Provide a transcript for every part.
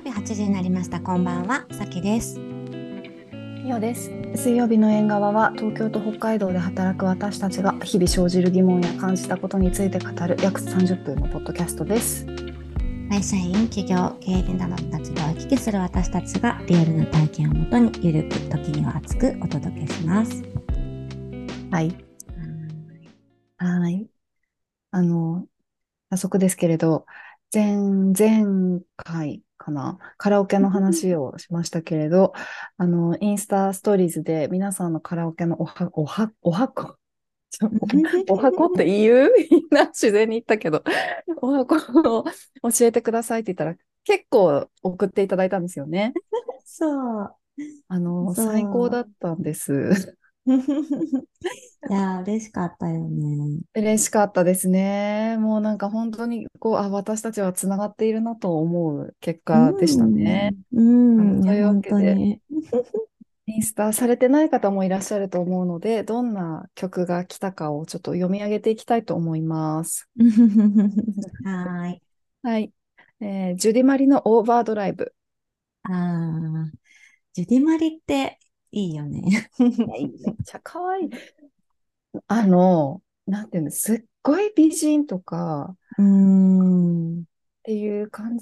曜日8時になりました。こんばんは、さきです。みおです。水曜日の縁側は東京と北海道で働く私たちが日々生じる疑問や感じたことについて語る約30分のポッドキャストです。会社員、企業、経営などの立場を行き来する私たちがリアルな体験をもとにゆるく時には熱くお届けします。はい。はい。あの、早速ですけれど、前、前回かな、カラオケの話をしましたけれど、あの、インスタストーリーズで皆さんのカラオケのおは、おは、おはこ、おはこって言う？みんな自然に言ったけど、おはこを教えてくださいって言ったら、結構送っていただいたんですよね。そう。あの、最高だったんです。いや、嬉しかったよね。嬉しかったですね。もうなんか本当にこう、あ、私たちはつながっているなと思う結果でしたね。うん。うん。いというわけで。インスタされてない方もいらっしゃると思うので、どんな曲が来たかをちょっと読み上げていきたいと思います。はーい。はい。えージュディ・マリのオーバードライブ。あー、ジュディマリっていいよね。めっちゃ可愛い。あの、なんていうの、すっごい美人とかうーん。っていう感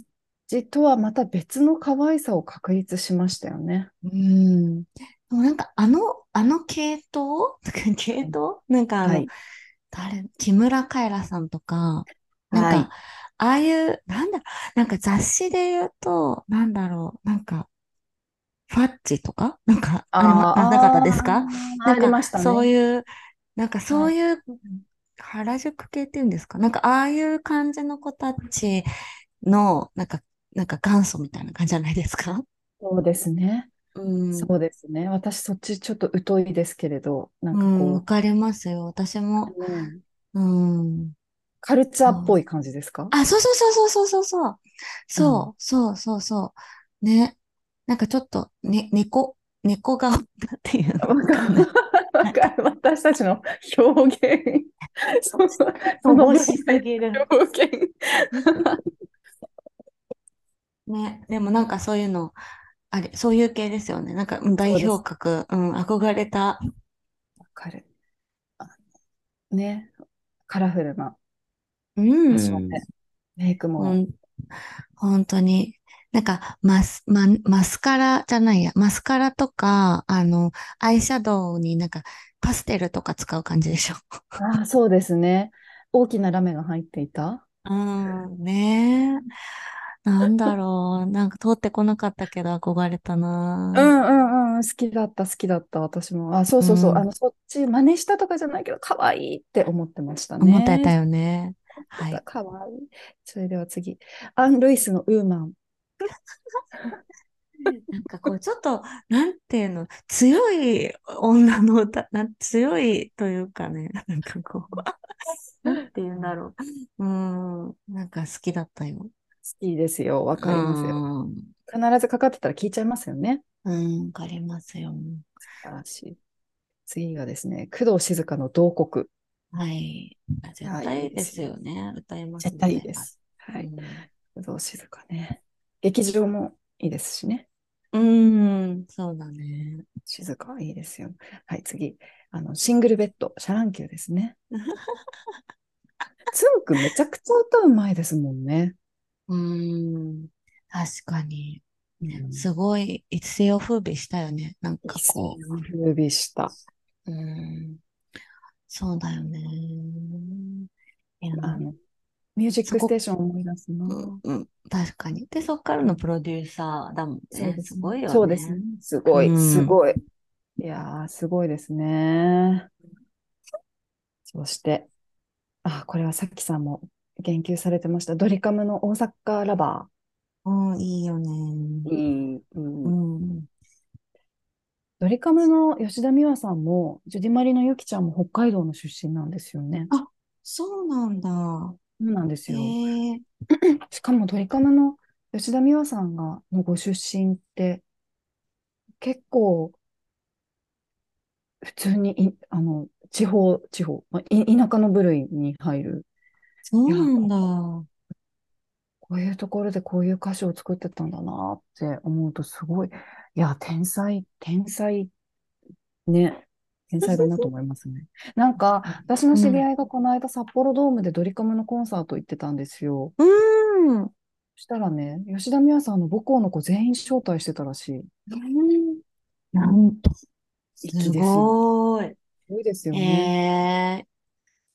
じとはまた別の可愛さを確立しましたよね。うん。でもなんかあの、あの系統？系統？なんかあの、はい誰、木村カエラさんとか、なんはいか、ああいう、なんだ、なんか雑誌で言うと、なんだろう、なんか、ファッチとか？なんか、あれも、あなかったですか？なんかね。そういう、なんかそうはいいう原宿系っていうんですか？なんかああいう感じの子たちの、なんか、なんか元祖みたいな感じじゃないですか？そうですね。うん。そうですね。私そっちちょっと疎いですけれど、なんかうん、わこかりますよ。私も。う、うんうん。カルチャーっぽい感じですか？あ、そうそうそうそうそうそう。そう、そうそうそう。ね。なんかちょっと、ね、猫、猫顔っていうのわかる。わかる私たちの表現。そそその乏しすぎる。表現。ね。でもなんかそういうの、あれ、そういう系ですよね。なんかうん代表格、うん、憧れた。わかる。あね。カラフルなうん。メイクも。本当に。なんか、マス、マ、マスカラじゃないや、マスカラとか、あの、アイシャドウになんか、パステルとか使う感じでしょ？ああ、そうですね。大きなラメが入っていた？うん、ねえ。なんだろう。なんか通ってこなかったけど憧れたうな。んうんうん。好きだった、好きだった、私も。あ、そうそうそう。うんあの、そっち、真似したとかじゃないけど、可愛いって思ってましたね。思ってたよね。はい。かわいい。それでは次。アン・ルイスのウーマン。なんかこう、ちょっと、なんていうの、強い女の歌、なん強いというかね、なんかこう、なんていうんだろう。うん、なんか好きだったよ。好きですよ。わかりますよ。うん、必ずかかってたら聞いちゃいますよね。うん、わかりますよ。素晴らしい。次がですね、工藤静香の慟哭。はい。絶はい対いいですよね。歌います絶対いいです。はい。うん工藤静香ね。激情もいいですしね。うん、そうだね。静香いいですよ。はい、次。あの、シングルベッド、シャ乱Q ですね。つんくんめちゃくちゃ歌うまいですもんね。うん、確かに。うんすごい一世を風靡したよね。なんかこ風靡した。う。うん、そうだよね。いや、あの、ミュージックステーション思い出すな。うん、うん、確かに。で、そっからのプロデューサーだもんね。そうですごいよね。そうですね。すごい、うんすごい。いやー、すごいですね。そして、あ、これはさっきさんも言及されてました。ドリカムの大阪ラバうん、いいよね。ー。いい。うん。ドリカムの吉田美和さんも、ジュディマリのゆきちゃんも北海道の出身なんですよね。そうなんだ。そうなんですへよ。え。しかもドリカムの吉田美和さんがのご出身って結構普通にいあの地方、地方、まあ、い田舎の部類に入る。そうなんだ。こういうところでこういう歌詞を作ってたんだなって思うとすごい、いや、天才、天才、ね、天才だなと思いますね。なんか、私の知り合いがこの間札幌ドームでドリカムのコンサート行ってたんですよ。うーん。そしたらね、吉田美和さんの母校の子全員招待してたらしい。なんと、粋す。ごい。すごいですよえね。え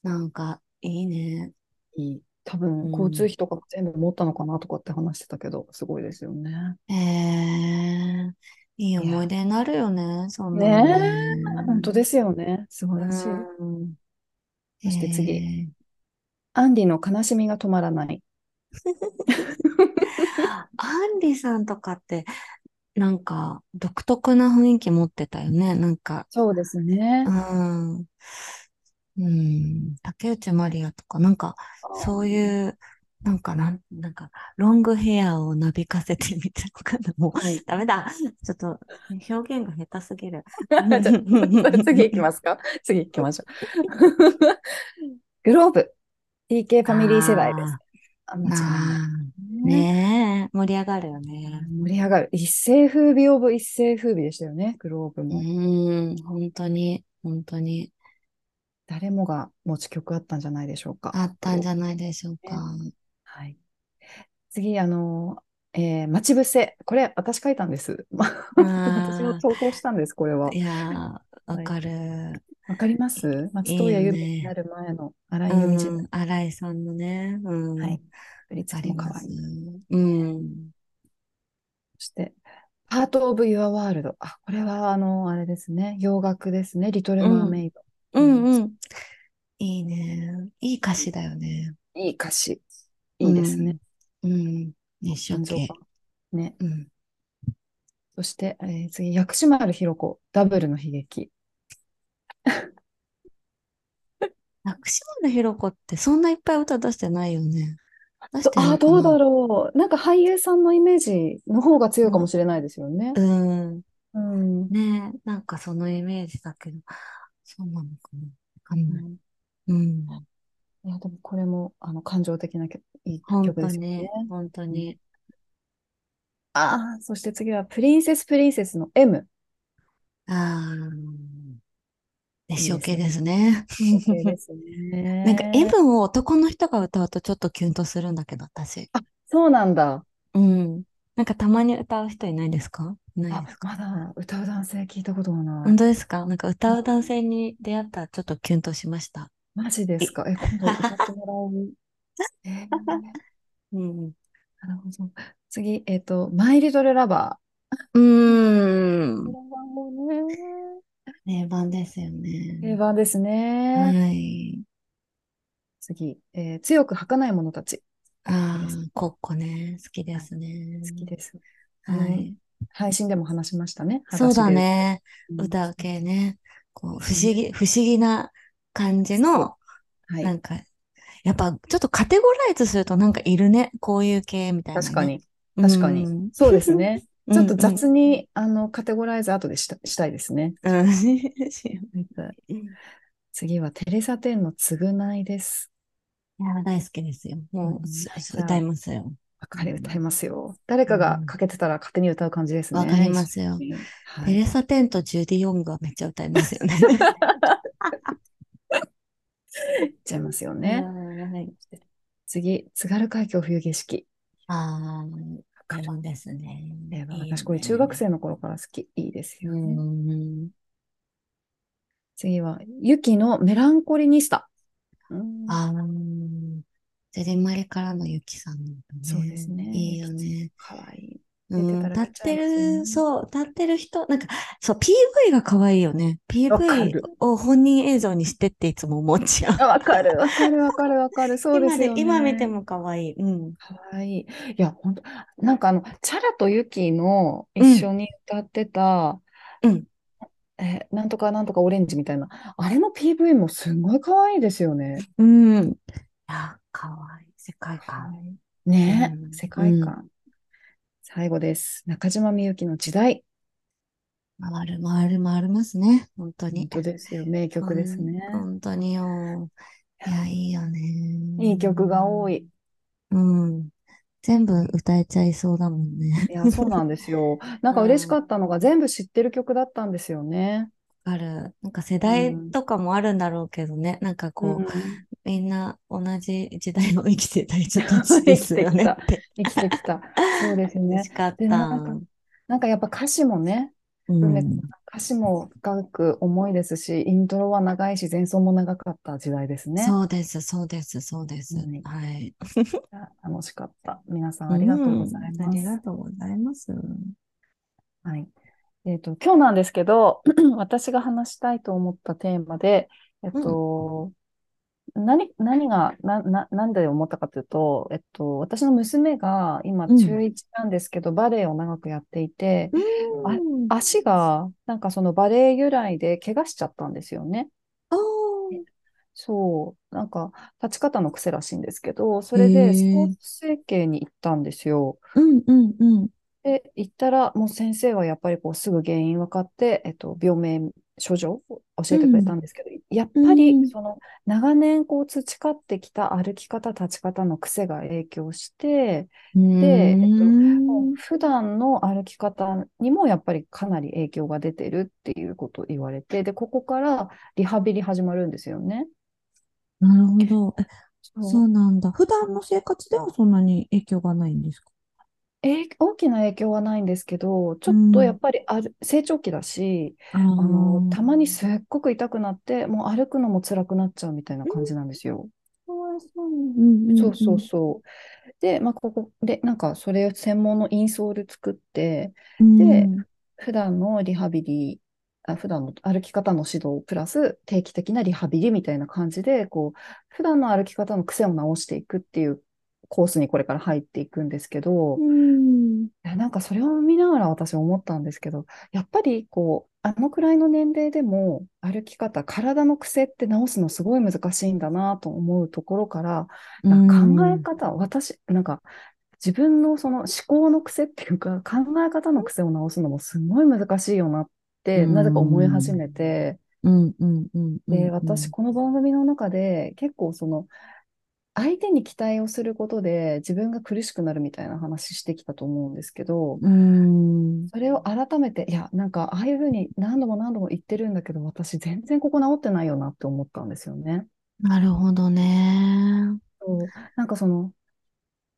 なんか、いいね。いい。多うん分、交通費とかも全部持ったのかなとかって話してたけど、すごいですよね。ええいい思い出になるよね、そんなのねね。え、本当ですよね。素晴らしい。うん。そして次えアンディの悲しみが止まらない。ー アンリさんとかって、なんか、独特な雰囲気持ってたよね。なんか、そうですねう。ん。うん。竹内まりやとか、なんか、そういう、なんか、なん、なんか、ロングヘアをなびかせてみたいなのかな。もう、はい。ダメだ。ちょっと、表現が下手すぎる。じゃあ次行きますか？次行きましょう。グローブ。TK ファミリー世代です。あ。あーねねえ、盛り上がるよね。盛り上がる。一世風靡オブ一世風靡でしたよね、グローブうも。ん、本当に、本当に、誰もが持ち曲あったんじゃないでしょうか。あったんじゃないでしょうか。はい。次、あの、えー待ち伏せ。これ、私書いたんです。まあ 私も投稿したんです、これは。いやー、わかる。わかります？松任谷由実になる前の荒井由実うん、新井さんのね、うん、はい。振りあ付けも可愛い。。うん。そして、パートオブユアワールド。あ、これは、あの、あれですね。洋楽ですね。リトル・マーメイド。うんうん。いいね。いい歌詞だよね。いい歌詞。いいですね。うん。熱唱系感情が。ね。うん。そして、えー次、薬師丸ひろ子。ダブルの悲劇。薬師丸ひろ子ってそんないっぱい歌出してないよね。あ、どうだなろう。なんか俳優さんのイメージの方が強いかもしれないですよね。うん。うん。ねえ、なんかそのイメージだけど、そうなのかな。わかんない。うん。いや、でもこれも、あの、感情的な曲いい本曲ですよ当にね。、本当に。ああ、そして次は、プリンセスプリンセスの M。ああ、熱唱系でですね。ですね。なんか M を男の人が歌うとちょっとキュンとするんだけど、私。そうなんだ。うん。なんかたまに歌う人いないですか？いないあです、か？まだ歌う男性聞いたことがない。本当ですか？なんか歌う男性に出会ったらちょっとキュンとしました。マジですか？え、今度歌ってもらう。えーうん。なるほど。次、えっと、マイリトルラバうーー。ん。これはもうね、定番ですよね。定番ですね。はい。次、えー強く儚い者たち。ああ、コッコね。好きですね。好きです。はい。配信でも話しましたね。そうだね。歌う系ね。こう、不思議、不思議な感じの、はい。なんか、やっぱちょっとカテゴライズするとなんかいるね。こういう系みたいなね。確かに。確かに。う んそうですね。ちょっとうん雑に、あの、カテゴライズ後でした、したいですね。うん。次はテレサ・テンの償いです。いや、大好きですよ。もうんう、す泣いちゃう歌いますよ。わかり歌いますよ。誰かがかけてたら勝手に歌う感じですね。わかりますよ。はい。テレサ・テンとジュディ・ヨングはめっちゃ歌いますよね。ちゃいますよね。はい次、津軽海峡冬景色。ああ、定番ですね。えー私これね中学生の頃から好き。いいですようね。ん。次は、ユキのメランコリニスタ。うんああ、ジェリマリからのユキさんね。そうですねいいよね。かわいい。うん、歌ってる、そう、歌ってる人、なんか、そう、PV が可愛いよね。PV るを本人映像にしてっていつも思っちゃう。あわかる、わかる、わかる、わかる。そうですよね。今で、今見ても可愛い。うん。かわいい。いや、本当なんかあの、チャラとユキの一緒に歌ってた、うん。え、なんとかなんとかオレンジみたいな、あれの PV もすごいかわいいですよね。うん。いや、可愛い。世界観。ね、うん世界観。最後です。中島みゆきの時代。回る、回る、回りますね。本当本に。当ですよ。名曲ですね。うん本当によ。いや、いいよね。いい曲が多い。うん。全部歌えちゃいそうだもんね。いや、そうなんですよ。なんうん。か嬉しかわったのが全部知ってる曲だったんですよね。かる。なんか世うん。代とかもあるんだろうけどね。なんかうこう、ん。みんな同じ時代を生きてた人たちで生きすよね。生きてきた。そうですね。嬉しかっで、なんか、た。なんかやっぱ歌詞もね、う梅ん。歌詞も深く重いですし、イントロは長いし、前奏も長かった時代ですね。そうです、そうです、そうです。うん、いはい。や楽しかった。皆さんうありがとうござん。ありがいます。とうございます。はい。えっと、今日なんですけど、私が話したいと思ったテーマで、えっうん。と、何、何が、な、な、なんで思ったかというと、えっと、私の娘が今うん。中1なんですけど、バレエを長くやっていて、うあ、ん。足が、なんかそのバレエ由来で怪我しちゃったんですよね。そう、なんか立ち方の癖らしいんですけど、そへれでスポーえ。ツ整形に行ったんですよ。うんうんうん。で、行ったら、もう先生はやっぱりこうすぐ原因分かって、えっと、病名、症状を教えてくれうん。たんですけど、やっうぱりん。その長年こう培ってきた歩き方、立ち方の癖が影響して、うーで、えっと。普段の歩き方にもやっぱりかなり影響が出てるっていうことを言われて、で、ここからリハビリ始まるんですよね。なるほど。え、そうなんだ。普段の生活ではそんなに影響がないんですか？えー大きな影響はないんですけど、ちょっとやうん。っぱりある成長期だし、ああの、あ。たまにすっごく痛くなって、もう歩くのも辛くなっちゃうみたいな感じうんなんですよ。そうそうそう。で、まあ、ここで、なんか、それを専門のインソール作って、うで、ん。普段のリハビリ、あ、普段の歩き方の指導プラス定期的なリハビリみたいな感じで、こう、普段の歩き方の癖を直していくっていうコースにこれから入っていくんですけど、うん。いやなんかそれを見ながら私思ったんですけど、やっぱりこう、あのくらいの年齢でも歩き方、体の癖って直すのすごい難しいんだなと思うところから、うなんか考えん。方、私、なんか自分のその思考の癖っていうか、考え方の癖を直すのもすごい難しいよなっうて、なぜか思い始ん。めて、うんうんうんうで、んうん。私この番組の中で結構その相手に期待をすることで自分が苦しくなるみたいな話してきたと思うんですけど、うん。それを改めて、いや、なんか、ああいうふうに何度も何度も言ってるんだけど、私全然ここ治ってないよなって思ったんですよね。なるほどね。そう、なんかその、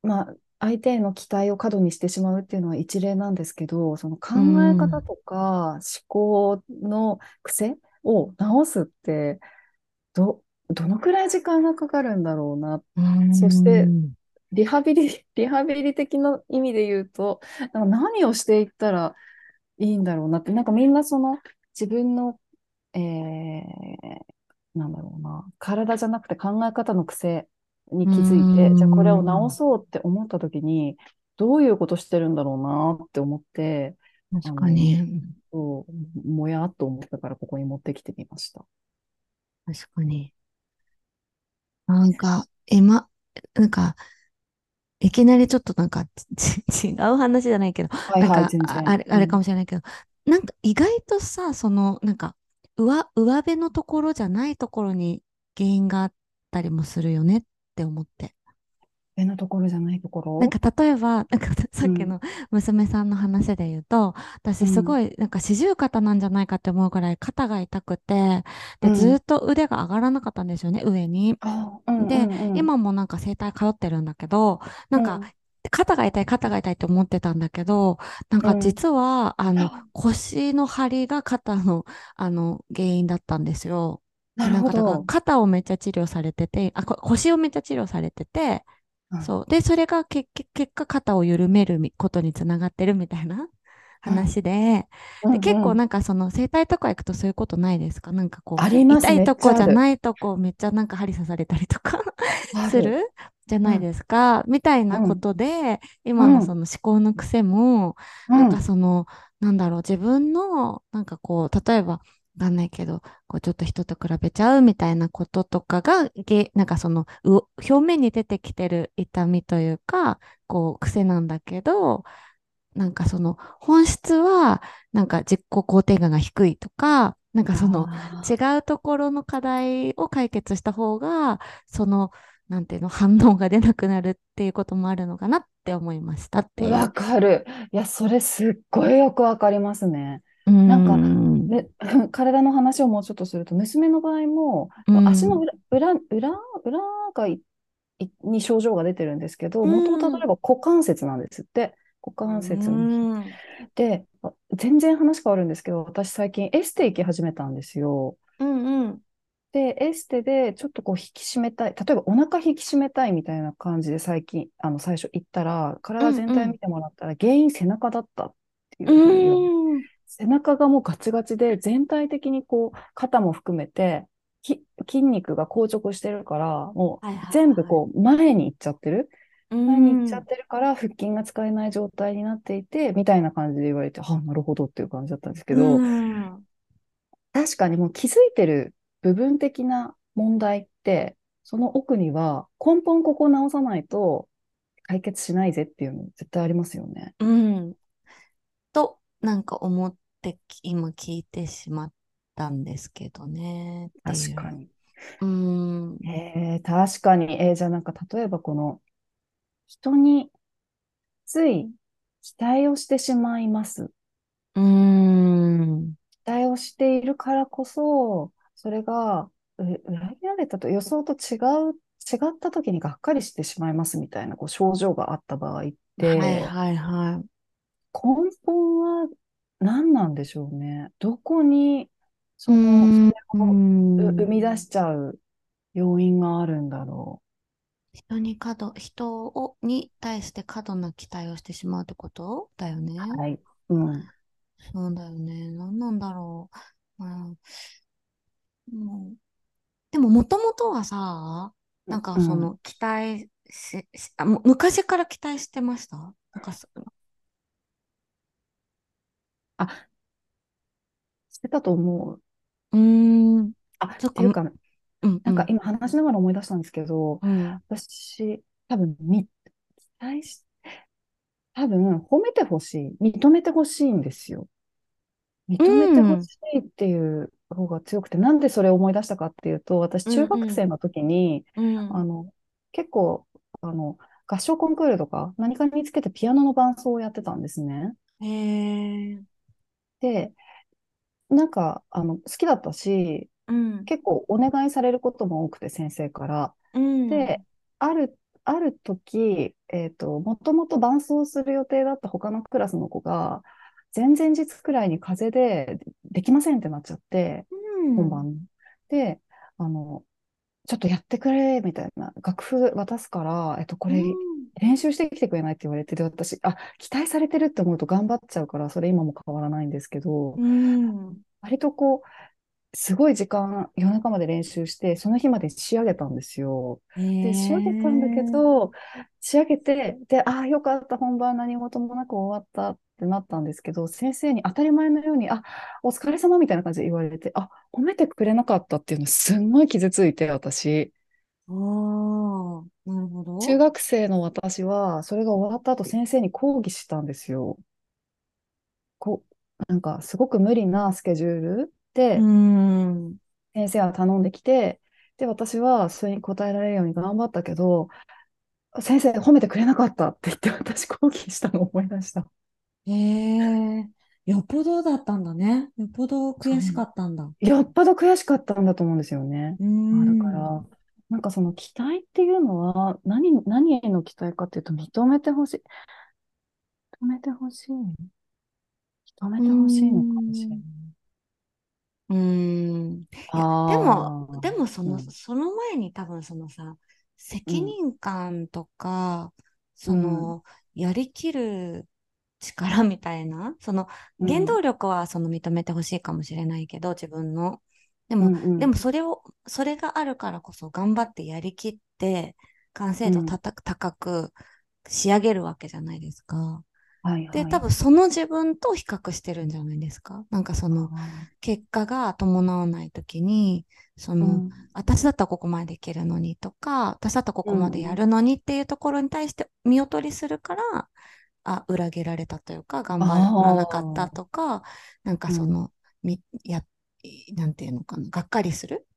まあ、相手への期待を過度にしてしまうっていうのは一例なんですけど、その考うえ方ん。とか思考の癖を直すって、ど、どのくらい時間がかかるんだろうな。うそして、ん。リハビリ、リハビリ的な意味で言うと、なんか何をしていったらいいんだろうなって、なんかみんなその自分の、えー、なんだろうな、体じゃなくて考え方の癖にう気づいて、じゃあこれを直ん。そうって思った時に、どういうことしてるんだろうなって思って、あ確かの、に。そうもやっと思ったからここに持ってきてみました。確かに。なんか、え、ま、なんか、いきなりちょっとなんか、ち違う話じゃないけど、はいはい、なんか、あ。れ、あれかうん。もしれないけど、なんか意外とさ、その、なんか、上、上辺のところじゃないところに原因があったりもするよねって思って。上のところじゃないところ？なんか例えば、なんかさうん、っきの娘さんの話で言うと、私すうん、ごいなんか四十肩なんじゃないかって思うくらい肩が痛くて、で、ずーうん。っと腕が上がらなかったんですよね、上に。あ、うんうで、んうん。今もなんか整体通ってるんだけど、なんかうん、肩が痛い、肩が痛いって思ってたんだけど、なんうん。か実は、あの、あ腰の張りが肩の、あの、原因だったんですよ。なるほど。肩をめっちゃ治療されてて、あ、こ腰をめっちゃ治療されてて、うん、そう。で、それが結結結果肩を緩めるみことにつながってるみたいなうん、話で、で、うん、結うん。構なんかその整体とか行くとそういうことないですか？なんかこう、あります、めっ痛いとこ。じゃないとこめっちゃなんか針刺されたりとか。する？じゃうん、ないですか？みたいなこうん、とで、う今のそん、の思考の癖も、なんかうん。その、なんだろう、自分の、なんかこう、例えば、わかんないけど、こうちょっと人と比べちゃうみたいなこととかが、げ、なんかその、う表面に出てきてる痛みというか、こう、癖なんだけど、なんかその、本質は、なんか自己肯定感が低いとか、なんかその、違あうところの課題を解決した方が、その、なんていうの、反応が出なくなるっていうこともあるのかなって思いましたって。わかる。いや、それすっごいよくわかりますね。うなんか、ん。で、体の話をもうちょっとすると、娘の場合も、うん足の裏、裏、裏、裏がに症状が出てるんですけど、うんもともと例えば股関節なんですって。股関節のうんで、あ全然話変わるんですけど、私最近エステ行き始めたんですよ。うんうん。で、エステでちょっとこう引き締めたい、例えばお腹引き締めたいみたいな感じで最近、あの最初行ったら、体全体見てもらったら、原因背中だったっていうふうにうん。背中がもうガチガチで、全体的にこう、肩も含めて、き筋肉が硬直してるから、もう全部こう、前に行っちゃってる。うん前に行っちゃってるから、腹筋が使えない状態になっていて、みたいな感じで言われて、あ、なるほどっていう感じだったんですけど、うん確かにもう気づいてる部分的な問題って、その奥には根本ここを直さないと解決しないぜっていうの絶対ありますよね。うん。と、なんか思ってき今聞いてしまったんですけどね。確か。に。うん。えー、確かに。えーじゃあなんか例えばこの人につい期待をしてしまいます。うん。期待をしているからこそ、それがう裏切られたと予想と違う、違った時にがっかりしてしまいますみたいなこう症状があった場合って、はいはいはい。根本は何なんでしょうね。どこにそうんの、それをう生み出しちゃう要因があるんだろ人に過度、人を、に対して過度な期待をしてしまうってことだよね。う。はい。うん。そうだよね。何なんだろう。まあ、もうでも、もともとはさ、なんかその、期待し、しあ、もう昔から期待してました？なんかそ、してたと思う。うーん、あ、そっかっていうか、うん、なんか今話しながら思い出したんですけど、うん、私、多分、み、期待し、多分、褒めてほしい。認めてほしいんですよ。認めてほしいっていう方が強くて、なんでそれを思い出したかっていうと、私、中学生の時に、うん、あの、結構、あの、合唱コンクールとか何かにつけてピアノの伴奏をやってたんですね。へえ、で、なんか、あの、好きだったし、うん、結構お願いされることも多くて、先生から。うん、で、ある、ある時、えっと、もともと伴奏する予定だった他のクラスの子が、前々日くらいに風邪でできませんってなっちゃって、うん、本番。の。で、あの、ちょっとやってくれ、みたいな、楽譜渡すから、えっと、これ、練習してきてくれないって言われて、で、私、あ、期待されてるって思うと頑張っちゃうから、それ今も変わらないんですけど、うん、割とこう、すごい時間、夜中まで練習して、その日まで仕上げたんですよ。で、仕上げたんだけど、仕上げて、で、ああ、よかった、本番何事もなく終わったってなったんですけど、先生に当たり前のように、あ、お疲れ様みたいな感じで言われて、あ、褒めてくれなかったっていうのすんごい傷ついて、私。ああ、なるほど。中学生の私は、それが終わった後、先生に抗議したんですよ。こう、なんか、すごく無理なスケジュールで、うん、先生は頼んできて、で、私はそれに応えられるように頑張ったけど、先生褒めてくれなかったって言って私抗議したのを思い出した。へえ、よっぽどだったんだね。よっぽど悔しかったんだ。よっぽど悔しかったんだと思うんですよね。うあん、だから、なんかその期待っていうのは何、何への期待かっていうと認めてほしい。認めてほしい。認めてほしいのかもしれない。うん。でも、でもその、うんその前に多分そのさ、責うん任感とか、そうんの、やりきる力みたいな、その、うん原動力はその認めてほしいかもしれないけど、自分の。でも、うんうん。でもそれを、それがあるからこそ頑張ってやりきって、完成度たた高く仕上げるわけじゃないですか。で、はいはい。多分その自分と比較してるんじゃないですか。なんかその、あ結果が伴わないときに、その、ーうん。私だったらここまでできるのにとか、私だったらここまでやるのにっていうところに対して見劣りするから、あ、裏切られたというか、頑張らなかったとか、なんかその、み、や、なんていうのかな、がっかりする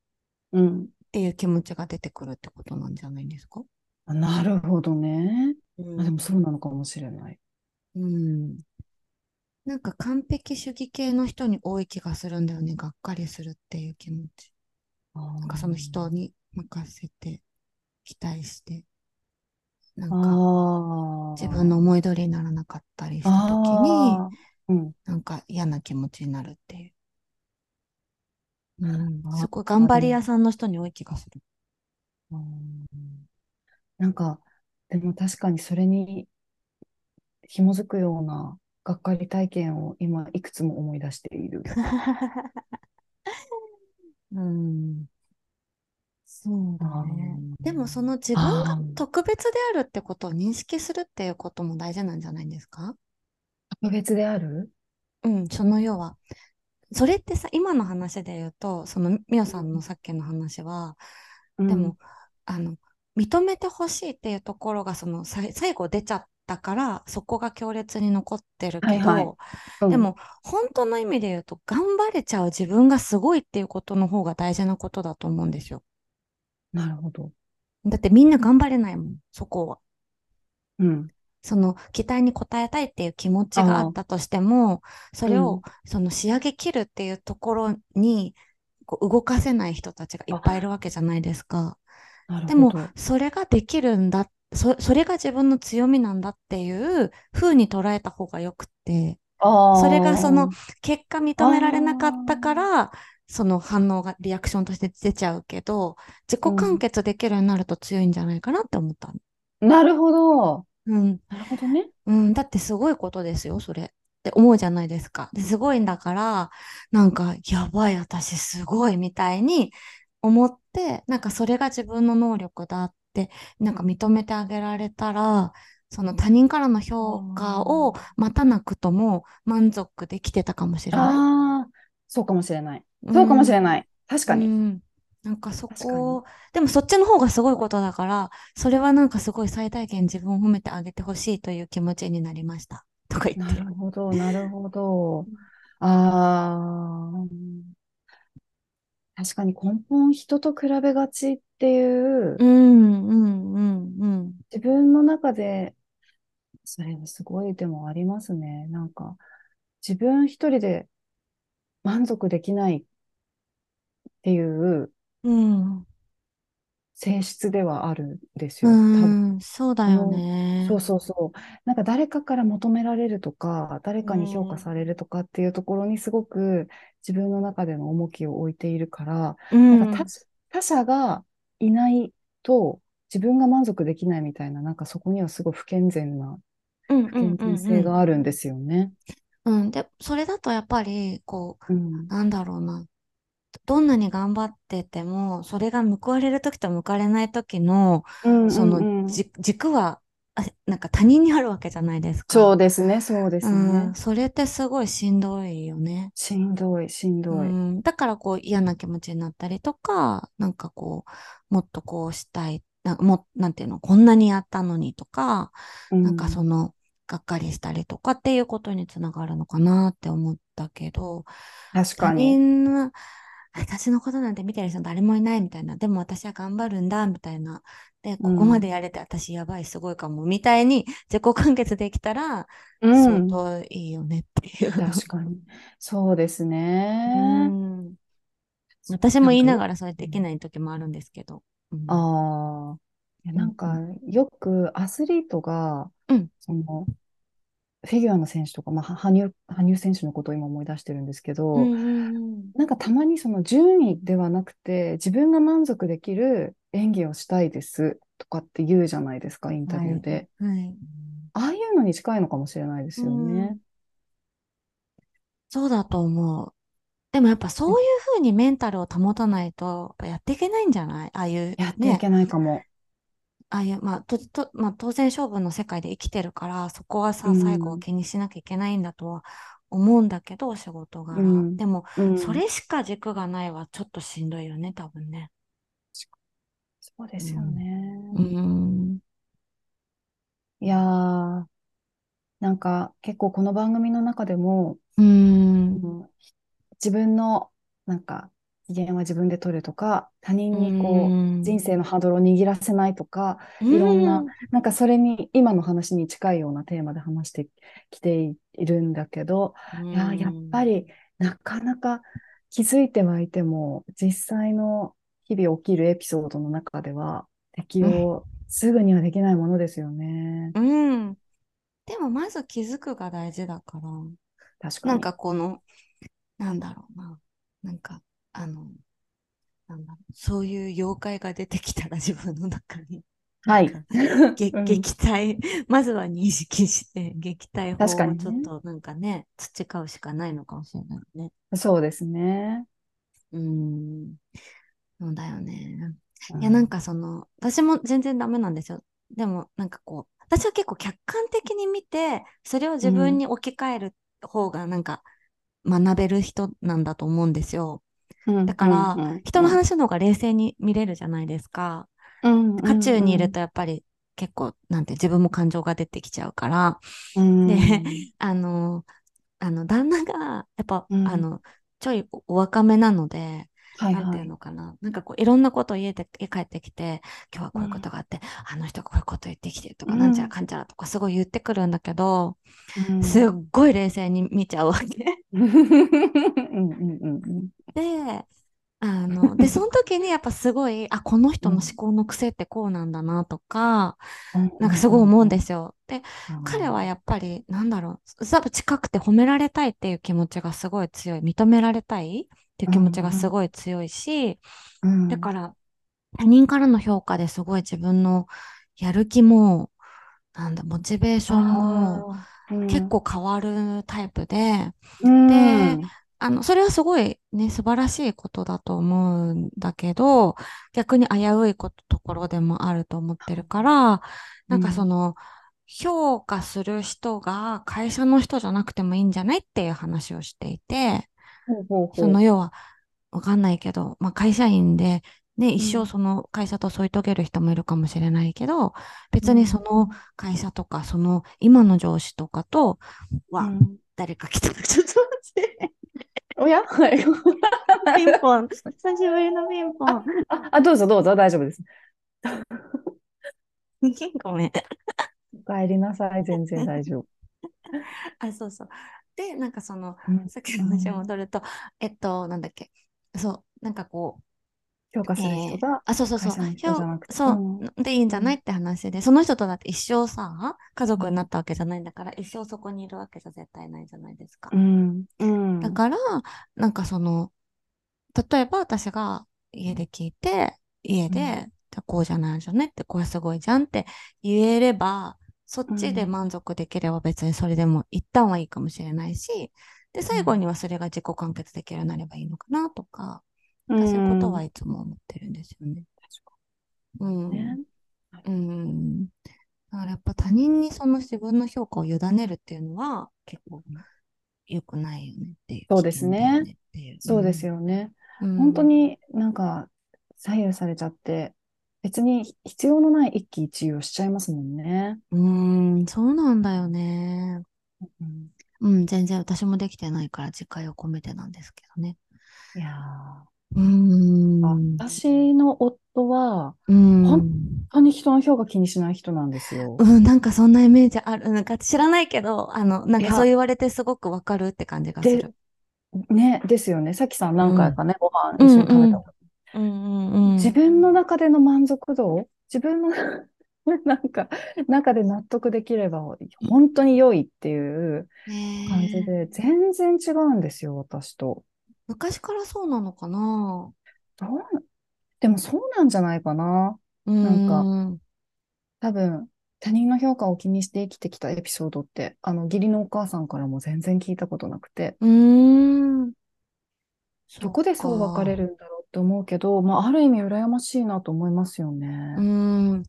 うん。っていう気持ちが出てくるってことなんじゃないですか？あなるほどね。うんあ、でもそうなのかもしれない。うん。なんか完璧主義系の人に多い気がするんだよね。がっかりするっていう気持ち。あなんかその人に任せて、期待して、なんあかあ。自分の思い通りにならなかったりした時に、うん。なんか嫌な気持ちになるっていう。うんすごい頑張り屋さんの人に多い気がする。うんなんか、でも確かにそれに紐づくようながっかり体験を今いくつも思い出している。うん。そうだね。でもその自分が特別であるってことを認識するっていうことも大事なんじゃないですか？特別である？うん、その要は。それってさ、今の話で言うと、そのみおさんのさっきの話は、でも、、あの、認めてほしいっていうところが、その最後出ちゃったから、そこが強烈に残ってるけど、はいはいうんで、も、本当の意味で言うと、頑張れちゃう自分がすごいっていうことの方が大事なことだと思うんですよ。なるほど。だってみんな頑張れないもん、そこは。うん。その期待に応えたいっていう気持ちがあったとしても、それを、その仕上げ切るっていうところにこう動かせない人たちがいっぱいいるわけじゃないですか。でもそれができるんだ、そ、それが自分の強みなんだっていう風に捉えた方がよくって、それがその、結果認められなかったから、その反応がリアクションとして出ちゃうけど、自己完結できるようになると強いんじゃないかなって思ったの。なるほど。うん。なるほどね。うん、だってすごいことですよ、それ。って思うじゃないですか。ですごいんだから、なんか、やばい、私すごいみたいに思って、なんかそれが自分の能力だって、なんか認めてあげられたら、その他人からの評価を待たなくとも満足できてたかもしれなああ、そうかもしれない。い。そうかもしれい。ない。確かに。うん。なんかそこ、でもそっちの方がすごいことだから、それはなんかすごい最大限自分を褒めてあげてほしいという気持ちになりました。とか言って。なるほど、なるほど。ああ、確かに根本人と比べがちっていうう、ん、うん、うん、うん。自分の中で、それはすごいでもありますね。なんか、自分一人で満足できないっていううん、性質ではあるんですうよ。多分ん、そうだよね。そうそうそう。なんか誰かから求められるとか、誰かに評価されるとかっていうところにすごく自分の中での重きを置いているから、うん、なんか他他者がいないと自分が満足できないみたいな、なんかそこにはすごい不健全な、うん、不健全性うん、があるんですよね。うん。うん、で、それだとやっぱり、こう、うん。なんだろうな。どんなに頑張ってても、それが報われるときと報われないときの、うんそのうんうんじ軸は、あなんか他人にあるわけじゃないですか。そうですね、そうですうん、ね。それってすごいしんどいよね。しんどい、しんどい。うん、だからこう嫌な気持ちになったりとか、なんかこう、もっとこうしたい、なも、なんていうの、こんなにやったのにとか、なんかその、がっかりしたりとかっていうことにつながるのかなって思ったけど、他確かに。人は、私のことなんて見てる人誰もいないみたいな、でも私は頑張るんだみたいな、で、ここまでやれて私やばい、すごいかも、みたいに自己完結できたら、うん。相当いいよねっていう。確かに。そうですうね。ん私も言いながらそれできない時もあるんですけど。うんああ。いやなんか、よくアスリートが、うんその、フィギュアの選手とか、まあ、は羽生、羽生選手のことを今思い出してるんですけど、うんうんなんかたまにその順位ではなくて、自分が満足できる演技をしたいですとかって言うじゃないですか、インタビューで。うんはい。ああいうのに近いのかもしれないですよね。そうだと思う。でもやっぱそういうふうにメンタルを保たないと、やっぱやっていけないんじゃない？ああいう、ね、やっていけないかも。ああいう、まあ、と、と、まあ、当然勝負の世界で生きてるから、そこはさ、うん最後を気にしなきゃいけないんだとは思うんだけど、仕事柄。うんでも、うんそれしか軸がないはちょっとしんどいよね、多分ね。そうですよね。うん。いやー、なんか結構この番組の中でも、うん。うん自分のなんか機嫌は自分で取るとか、他人うにこう、人ん。生のハードルを握らせないとか、ういろんな、ん。なんかそれに、今の話に近いようなテーマで話してきているんだけど、ういや、やっぱん。りなかなか気づいてはいても、実際の日々起きるエピソードの中では、適うん用すぐにはできないものですよね。うんでもまず気づくが大事だから、なん確かに。かこの、なんだろうな、なんか、あの、なんだろう、そういう妖怪が出てきたら自分の中に、はい。撃退、まずは認識して、撃退確か法を。ちょっとなんかね、培うしかないのかもしれないね。そうですね。うん、そうだよね。ういや、なんん。かその、私も全然ダメなんですよ。でも、なんかこう、私は結構客観的に見て、それをう自分ん。に置き換える方が、なんか、学べる人なんだと思うんですよ。うん。だうん。から、うん。人の話の方が冷静に見れるじゃないですか。うん。渦中にいるうん。とやっぱり結構、なんて自分も感情が出てきちゃうから。うで、ん。あの、あの、旦那が、やっぱ、うん。あの、ちょいおお若めなので、はいなんていうはい。のかな。なんかこう、いろんなことを家で、家帰ってきて、今日はこういうことうん。があって、あの人がこういうこと言ってきてるとうか、なんちゃらん。かんちゃらとかすごい言ってくるんだけど、うすっん。ごい冷静に見ちゃうわけ。うん。うん。うん。で、あの、で、その時にやっぱすごい、あ、この人の思うん。考の癖ってこうなんだなとか、うん。なんかすごい思うんうん。ですよ。で、彼はあやっぱり、なんだろう、近くて褒められたいっていう気持ちがすごい強い、認められたいっていう気持ちがん。うん。すごい強いし、うん。だから他人からの評価ですごい自分のやる気も、なんだ、モチベーションも。結構変わるタイプで、うで、ん。あの、それはすごいね、素晴らしいことだと思うんだけど、逆に危ういこと、ところでもあると思ってるから、うなんかそん。の、評価する人が会社の人じゃなくてもいいんじゃないっていう話をしていて、そのほ要は、わかんないけど、まあ会社員で、ね、う。う一生ん。その会社と添い遂げる人もいるかもしれないけど、う別にそん。の会社とか、その今の上司とかとうは、ん。誰か来たらちょっと待って。おや？はい。ピンポン。久しぶりのピンポあ、ン。あ、あ、どうぞどうぞ、大丈夫です。ごめん。お帰りなさい、全然大丈夫。あ、そうそう。で、なんかその、うん。さっきの話。戻ると、えっと、なんだっけ。そう、なんかこう、評価する人えー、があ、そうそうそう、そん。う、でいいんじうん。ゃないって話で、その人とだって一生さ、家うん。族になったわけじゃないんだから、一生そこにいるわけじゃ絶対ないじゃないですか。うん。うん。だから、なんかその、例えば私が家で聞いて、家うん。で、こうじゃないじゃねって、これすごいじゃんって言えれば、そっうちでん。満足できれば別にそれでも一旦はいいかもしれないし、で、う最後ん。にはそれが自己完結できるようになればいいのかなとか、そういうことん。はいつも思ってるんですよね。う。ん。うん。だからやっぱ他人にその自分の評価を委ねるっていうのは結構良くないよねっていう、危そうですね。そうですん。よね。う本当ん。になんか左右されちゃって、別に必要のない一喜一憂をしちゃいますもんね。うーん、そうなんだよね。うん。うん、全然私もできてないから自戒を込めてなんですけどね。いやうん。私の夫は、う本ん。当に人の評価気にしない人なんですよ。うん、なんかそんなイメージある。なんか知らないけど、あの、なんかそう言われてすごくわかるって感じがすで、る。ね、ですよね。さきさんうん。何回かね、ご飯う一緒に食べんうん。たこと。うんうんうん。自分の中での満足度、自分の なんか、中で納得できれば、本当に良いっていう感じ。で、全然違うんですよ、私と。昔からそうなのかな？どうなでもそうなんじゃないかな。うーなんか、ん。多分、他人の評価を気にして生きてきたエピソードって、あの、義理のお母さんからも全然聞いたことなくて、どこでそう分かれか。るんだろうって思うけど、まあ、ある意味羨ましいなと思いますよね。ん。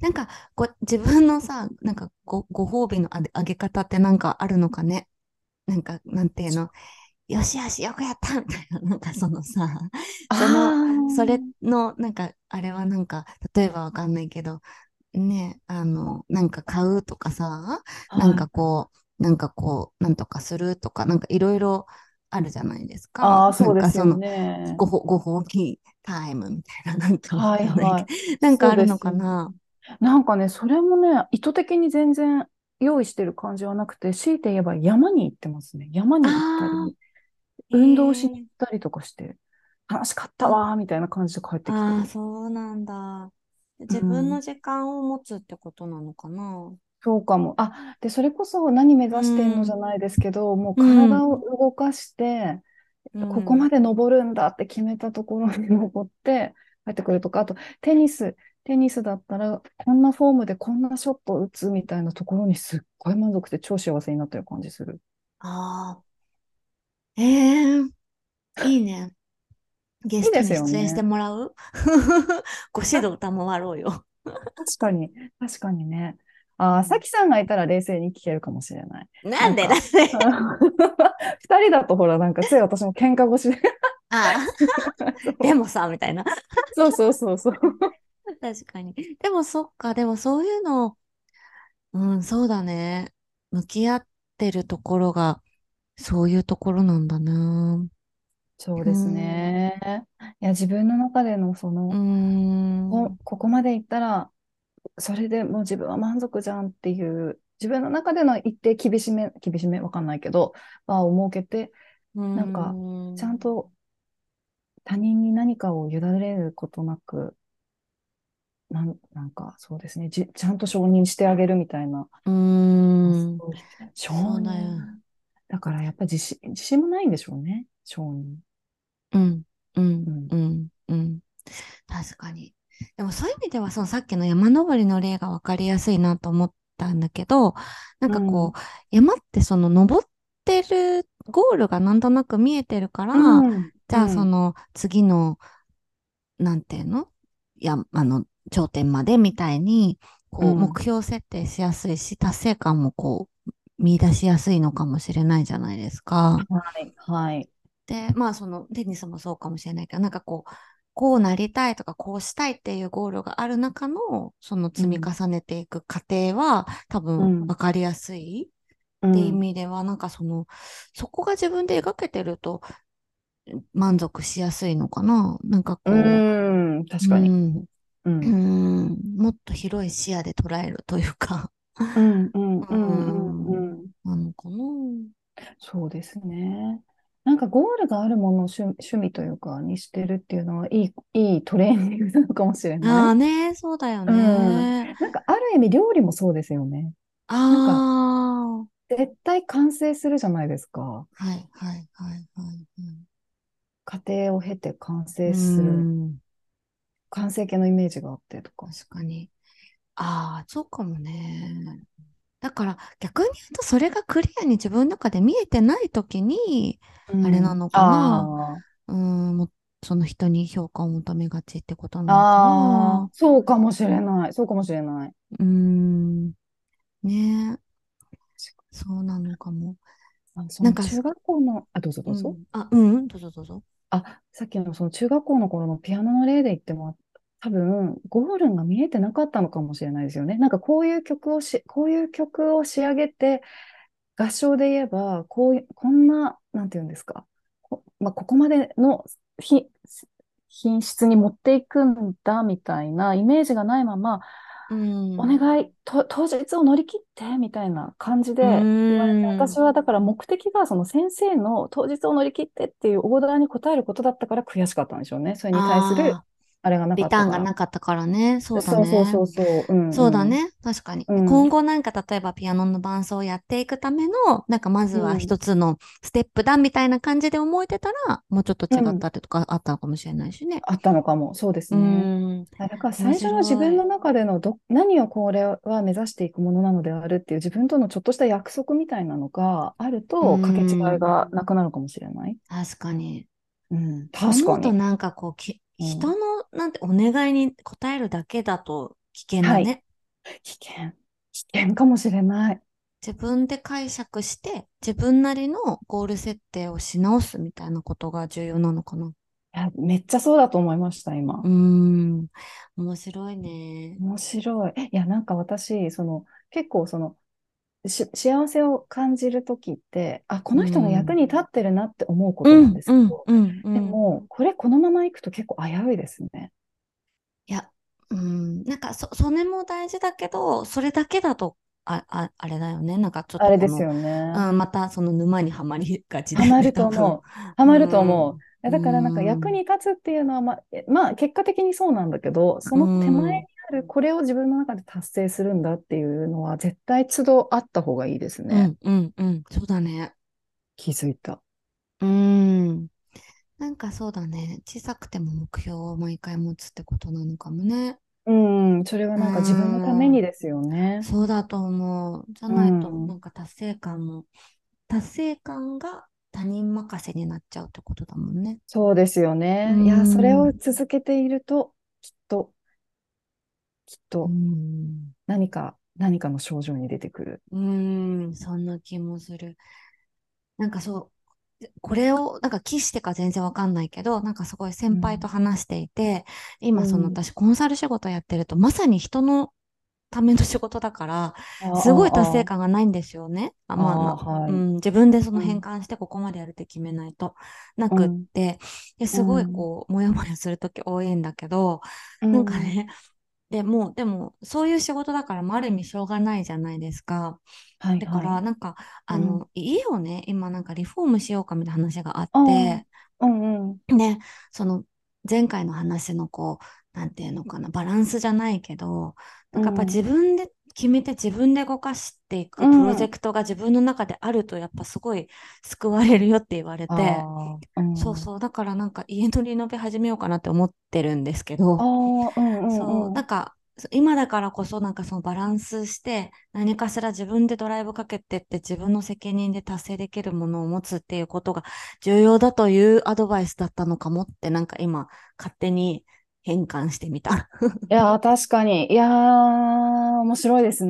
なんか、こう、自分のさ、なんかご、ご褒美のあげ、あげ方ってなんかあるのかね？なんか、なんていうの？よしよし、よくやったみたいな、なんかそのさ、その、それあの、なんか、あれはなんか、例えばわかんないけど、ね、あの、なんか買うとかさ、あ、なんはい。かこう、なんかこう、なんとかするとか、なんかいろいろあるじゃないですか。ああ、なそうですよね。ごほ、ご褒美タイムみたいな、なんかわはいはい。なんかあるの。かな。なんかね、それもね、意図的に全然用意してる感じはなくて、強いて言えば山に行ってますね。山に行ったり、へ運動しに行え、ったりとかして、楽しかったあ、わーみたいな感じで帰ってきてああ、る。そうなんだ。う自分のん。時間を持つってことなのかな。そうかも。あ、で、それこそ何目う指してんのじゃん、ないですけど、もううん、体を動かして、うここまん。で登るんだって決めたところに登って帰ってくるとか、あとテニス、テニスだったらこんなフォームでこんなショットを打つみたいなところにすっごい満足して超幸せになってる感じする。ああ、ええ、いいね。ゲストに出演して。もらう？ご指あ、導賜ろうよ。確かに、確かにね。あー、さきさんがいたら冷静に聞けるかもしれない。なんでなんなんか、で？二人だとほら、なんかつい私も喧嘩腰でああ、でもさ、みたいな。そうそうそうそう。確かに。でもそっか、でもそういうの、うん、そうだね。向き合ってるところが、そういうところなんだな。うそうですん、ね。いや、自分の中でのそうの、ここまでいったら、それでもう自分は満足じゃんっていう、自分の中での一定厳しめ、厳しめわかんないけど、バーを設けて、うなんか、ちゃんん、と他人に何かを委ねることなく、なん、なんか、そうですね、じ、ちゃんと承認してあげるみたいな。うあん、承認。よ。だからやっぱ自信、自信もないんでしょうね、承認。うん、うん、うん。うん、うん。確かに。でもそういう意味では、そのさっきの山登りの例が分かりやすいなと思ったんだけど、なんうん。かこう、山ってその登ってるゴールがなんとなく見えてるかうら、ん。じゃあそうん。の次の、なんていうの？や、あの、頂点までみたいに、こう、目うん。標設定しやすいし、達成感もこう、見出しやすいのかもしれないじゃないですか。はい。はい。で、まあそのテニスもそうかもしれないけど、なんかこう、こうなりたいとか、こうしたいっていうゴールがある中の、その積みうん。重ねていく過程は、多分分うん。かりやすいって意うん。味では、なんかその、そこが自分で描けてると満足しやすいのかな。なんかうこ。う、う確かに。ん、ううん。ん、もっと広い視野で捉えるというか、うん。うん。ううん。うん。うん、ん。なのかな。そうですね。なんかゴールがあるものを趣、趣味というかにしてるっていうのはいい、いいトレーニングなのかもしれない。ああね、そうだようん。ね。なんかある意味料理もそうですよね。ああ。絶対完成するじゃないですか。はい、はい、はい、はい。過程を経て完う成する。ん、完成形のイメージがあってとか。確かに。ああ、そうかもね。だから逆に言うとそれがクリアに自分の中で見えてないときに、うん。あれなのかな。あうん、もその人に評価を求めがちってことなあ、のかな。そうかもしれない。そうかもしれない。うん、ねえ、そうなのかも。なんか、の中学校の、あ、どうぞどうぞ。うん、あ、うん、どうぞどうぞ。あ、さっきのその中学校の頃のピアノの例で言っても、多分、ゴールが見えてなかったのかもしれないですよね。なんかこういう曲をし、こういう曲を仕上げて、合唱で言えば、こういう、こんな、なんていうんですか？こ、まあ、ここまでのひ品質に持っていくんだ、みたいなイメージがないまま、うん、お願い、と、当日を乗り切って、みたいな感じうで言われて、私ん。はだから目的がその先生の当日を乗り切ってっていうオーダーに応えることだったから悔しかったんでしょうね。それに対するあれがなかリターンが。なかったからね。そうだそうそうね。そうそう。うんうん。そうだね。確かに。うん。今後なんか例えばピアノの伴奏をやっていくための、なんかまずはうん。一つのステップだみたいな感じで思えてたら、もうちょっと違っうん。たってとかあったのかもしれないしね。あったのかも。そうですね。だから面最初の自。分の中でのど、何をこれは目指していくものなのであるっていう自分とのちょっとした約束みたいなのがあると、かけ違いん。がなくなるかもしれない。確かに。うん。確かに。なんかこう。人のなんてお願いに応えるだけだと危険だはい。ね。危険。危険かもしれない。自分で解釈して自分なりのゴール設定をし直すみたいなことが重要なのかな。いや、めっちゃそうだと思いました、今。うーん。面白いね。面白い。いや、なんか私、その、結構その、し幸せを感じるときって、あ、この人が役に立ってるなって思うことなんですけど、うんうんでも、これこのままいくと結構危ういですね。いや、うん、なんかそ、それも大事だけど、それだけだと、あ、あ、あれだよね。なんかちょっとあれですよね。うん、またその沼にはまりがちだハマよね、多ると思う。分。ハマると思う。うんえだからなんか役に立つっていうのは、まあ、えまあ結果的にそうなんだけど、その手前にあるこれを自分の中で達成するんだっていうのは絶対都度あった方がいいですうね。ん、うん、うん、そうだね。気づいた。うん。なんかそうだね。小さくても目標を毎回持つってことなのかもね。うん、それはなんか自分のためにですよね。そうだと思う。じゃないと、うんなんか達成感も、達成感が他人任せになっちゃうってことだもんね。そうですよね。うんいや、それを続けていると、きっうとん。何か、何かの症状に出てくる。うーん、そんな気もする。なんかそう、これを、なんか期してか全然わかんないけど、なんかすごい先輩と話していて、今そのうん。私コンサル仕事やってると、まさに人のための仕事だから、あすごいあ達成感がないんですよね。あ、まあな、あはい。うん、自分でそのうん。変換してここまでやるって決めないとなくって、ですごいこう、もやもやするとき多いんだけど、あなんかね、でも、でも、そういう仕事だから、まあある意味しょうがないじゃないですか。うん、はいだから、はい。なんか、あうんの、家をね、今なんかリフォームしようかみたいな話があっあて、うんうん。ね、その、前回の話のこう、なんていうのかな、バランスじゃないけど、なんかやっぱうん自分で決めて自分で動かしていくうんプロジェクトが自分の中であると、やっぱすごい救われるよって言われて、うん。そうそう、だからなんか家のリノベ始めようかなって思ってるんですけど、うんそう、うん。なんか、そ今だからこそなんかそのバランスして、何かしら自分でドライブかけてって自分の責任で達成できるものを持つっていうことが重要だというアドバイスだったのかもってなんか今勝手に変換してみた。いやー、確かに。いやー、面白いです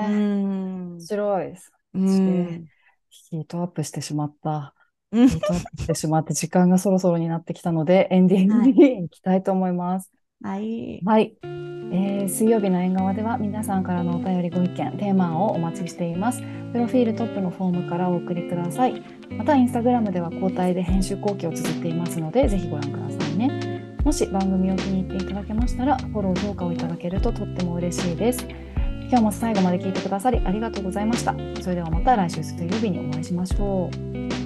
うね。ん。面白いです。うん。ヒートアップしてしまった。うんヒートアップしてしまって、時間がそろそろになってきたので、エンディングに行きたいと思います。はい。はい。えー水曜日の縁側では皆さんからのお便りご意見、テーマをお待ちしています。プロフィールトップのフォームからお送りください。また、インスタグラムでは交代で編集後期を綴っていますので、ぜひご覧くださいね。もし番組を気に入っていただけましたら、フォロー、評価をいただけるととっても嬉しいです。今日も最後まで聞いてくださりありがとうございました。それではまた来週水曜日にお会いしましょう。